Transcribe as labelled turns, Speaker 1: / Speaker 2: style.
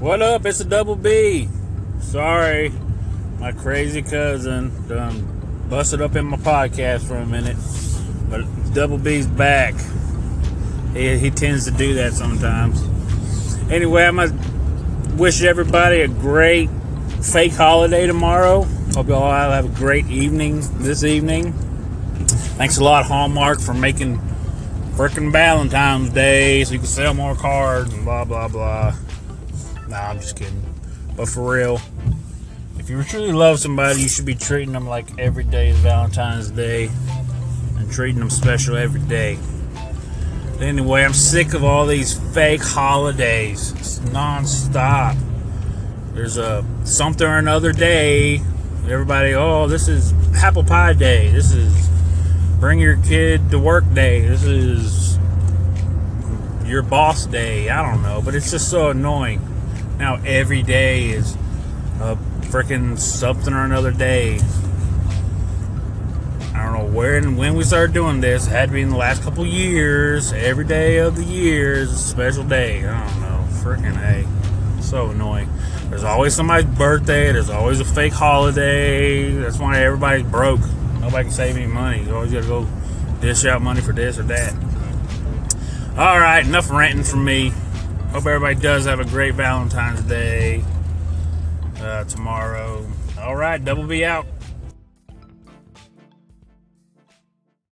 Speaker 1: What up? It's a double B. Sorry, my crazy cousin done busted up in my podcast for a minute, but double B's back. He, he tends to do that sometimes. Anyway, I'm gonna wish everybody a great fake holiday tomorrow. Hope you all have a great evening this evening. Thanks a lot, Hallmark, for making freaking Valentine's Day so you can sell more cards and blah blah blah. Nah, I'm just kidding. But for real, if you truly love somebody, you should be treating them like every day is Valentine's Day and treating them special every day. Anyway, I'm sick of all these fake holidays. It's non-stop. There's a something or another day. Everybody, oh, this is apple pie day. This is bring your kid to work day. This is your boss day. I don't know, but it's just so annoying. Now every day is a freaking something or another day. I don't know where and when we started doing this. It had to be in the last couple years. Every day of the year is a special day. I don't know. Freaking hey. So annoying. There's always somebody's birthday. There's always a fake holiday. That's why everybody's broke. Nobody can save any money. You always got to go dish out money for this or that. All right, enough ranting from me. Hope everybody does have a great Valentine's Day uh, tomorrow. All right, Double B out.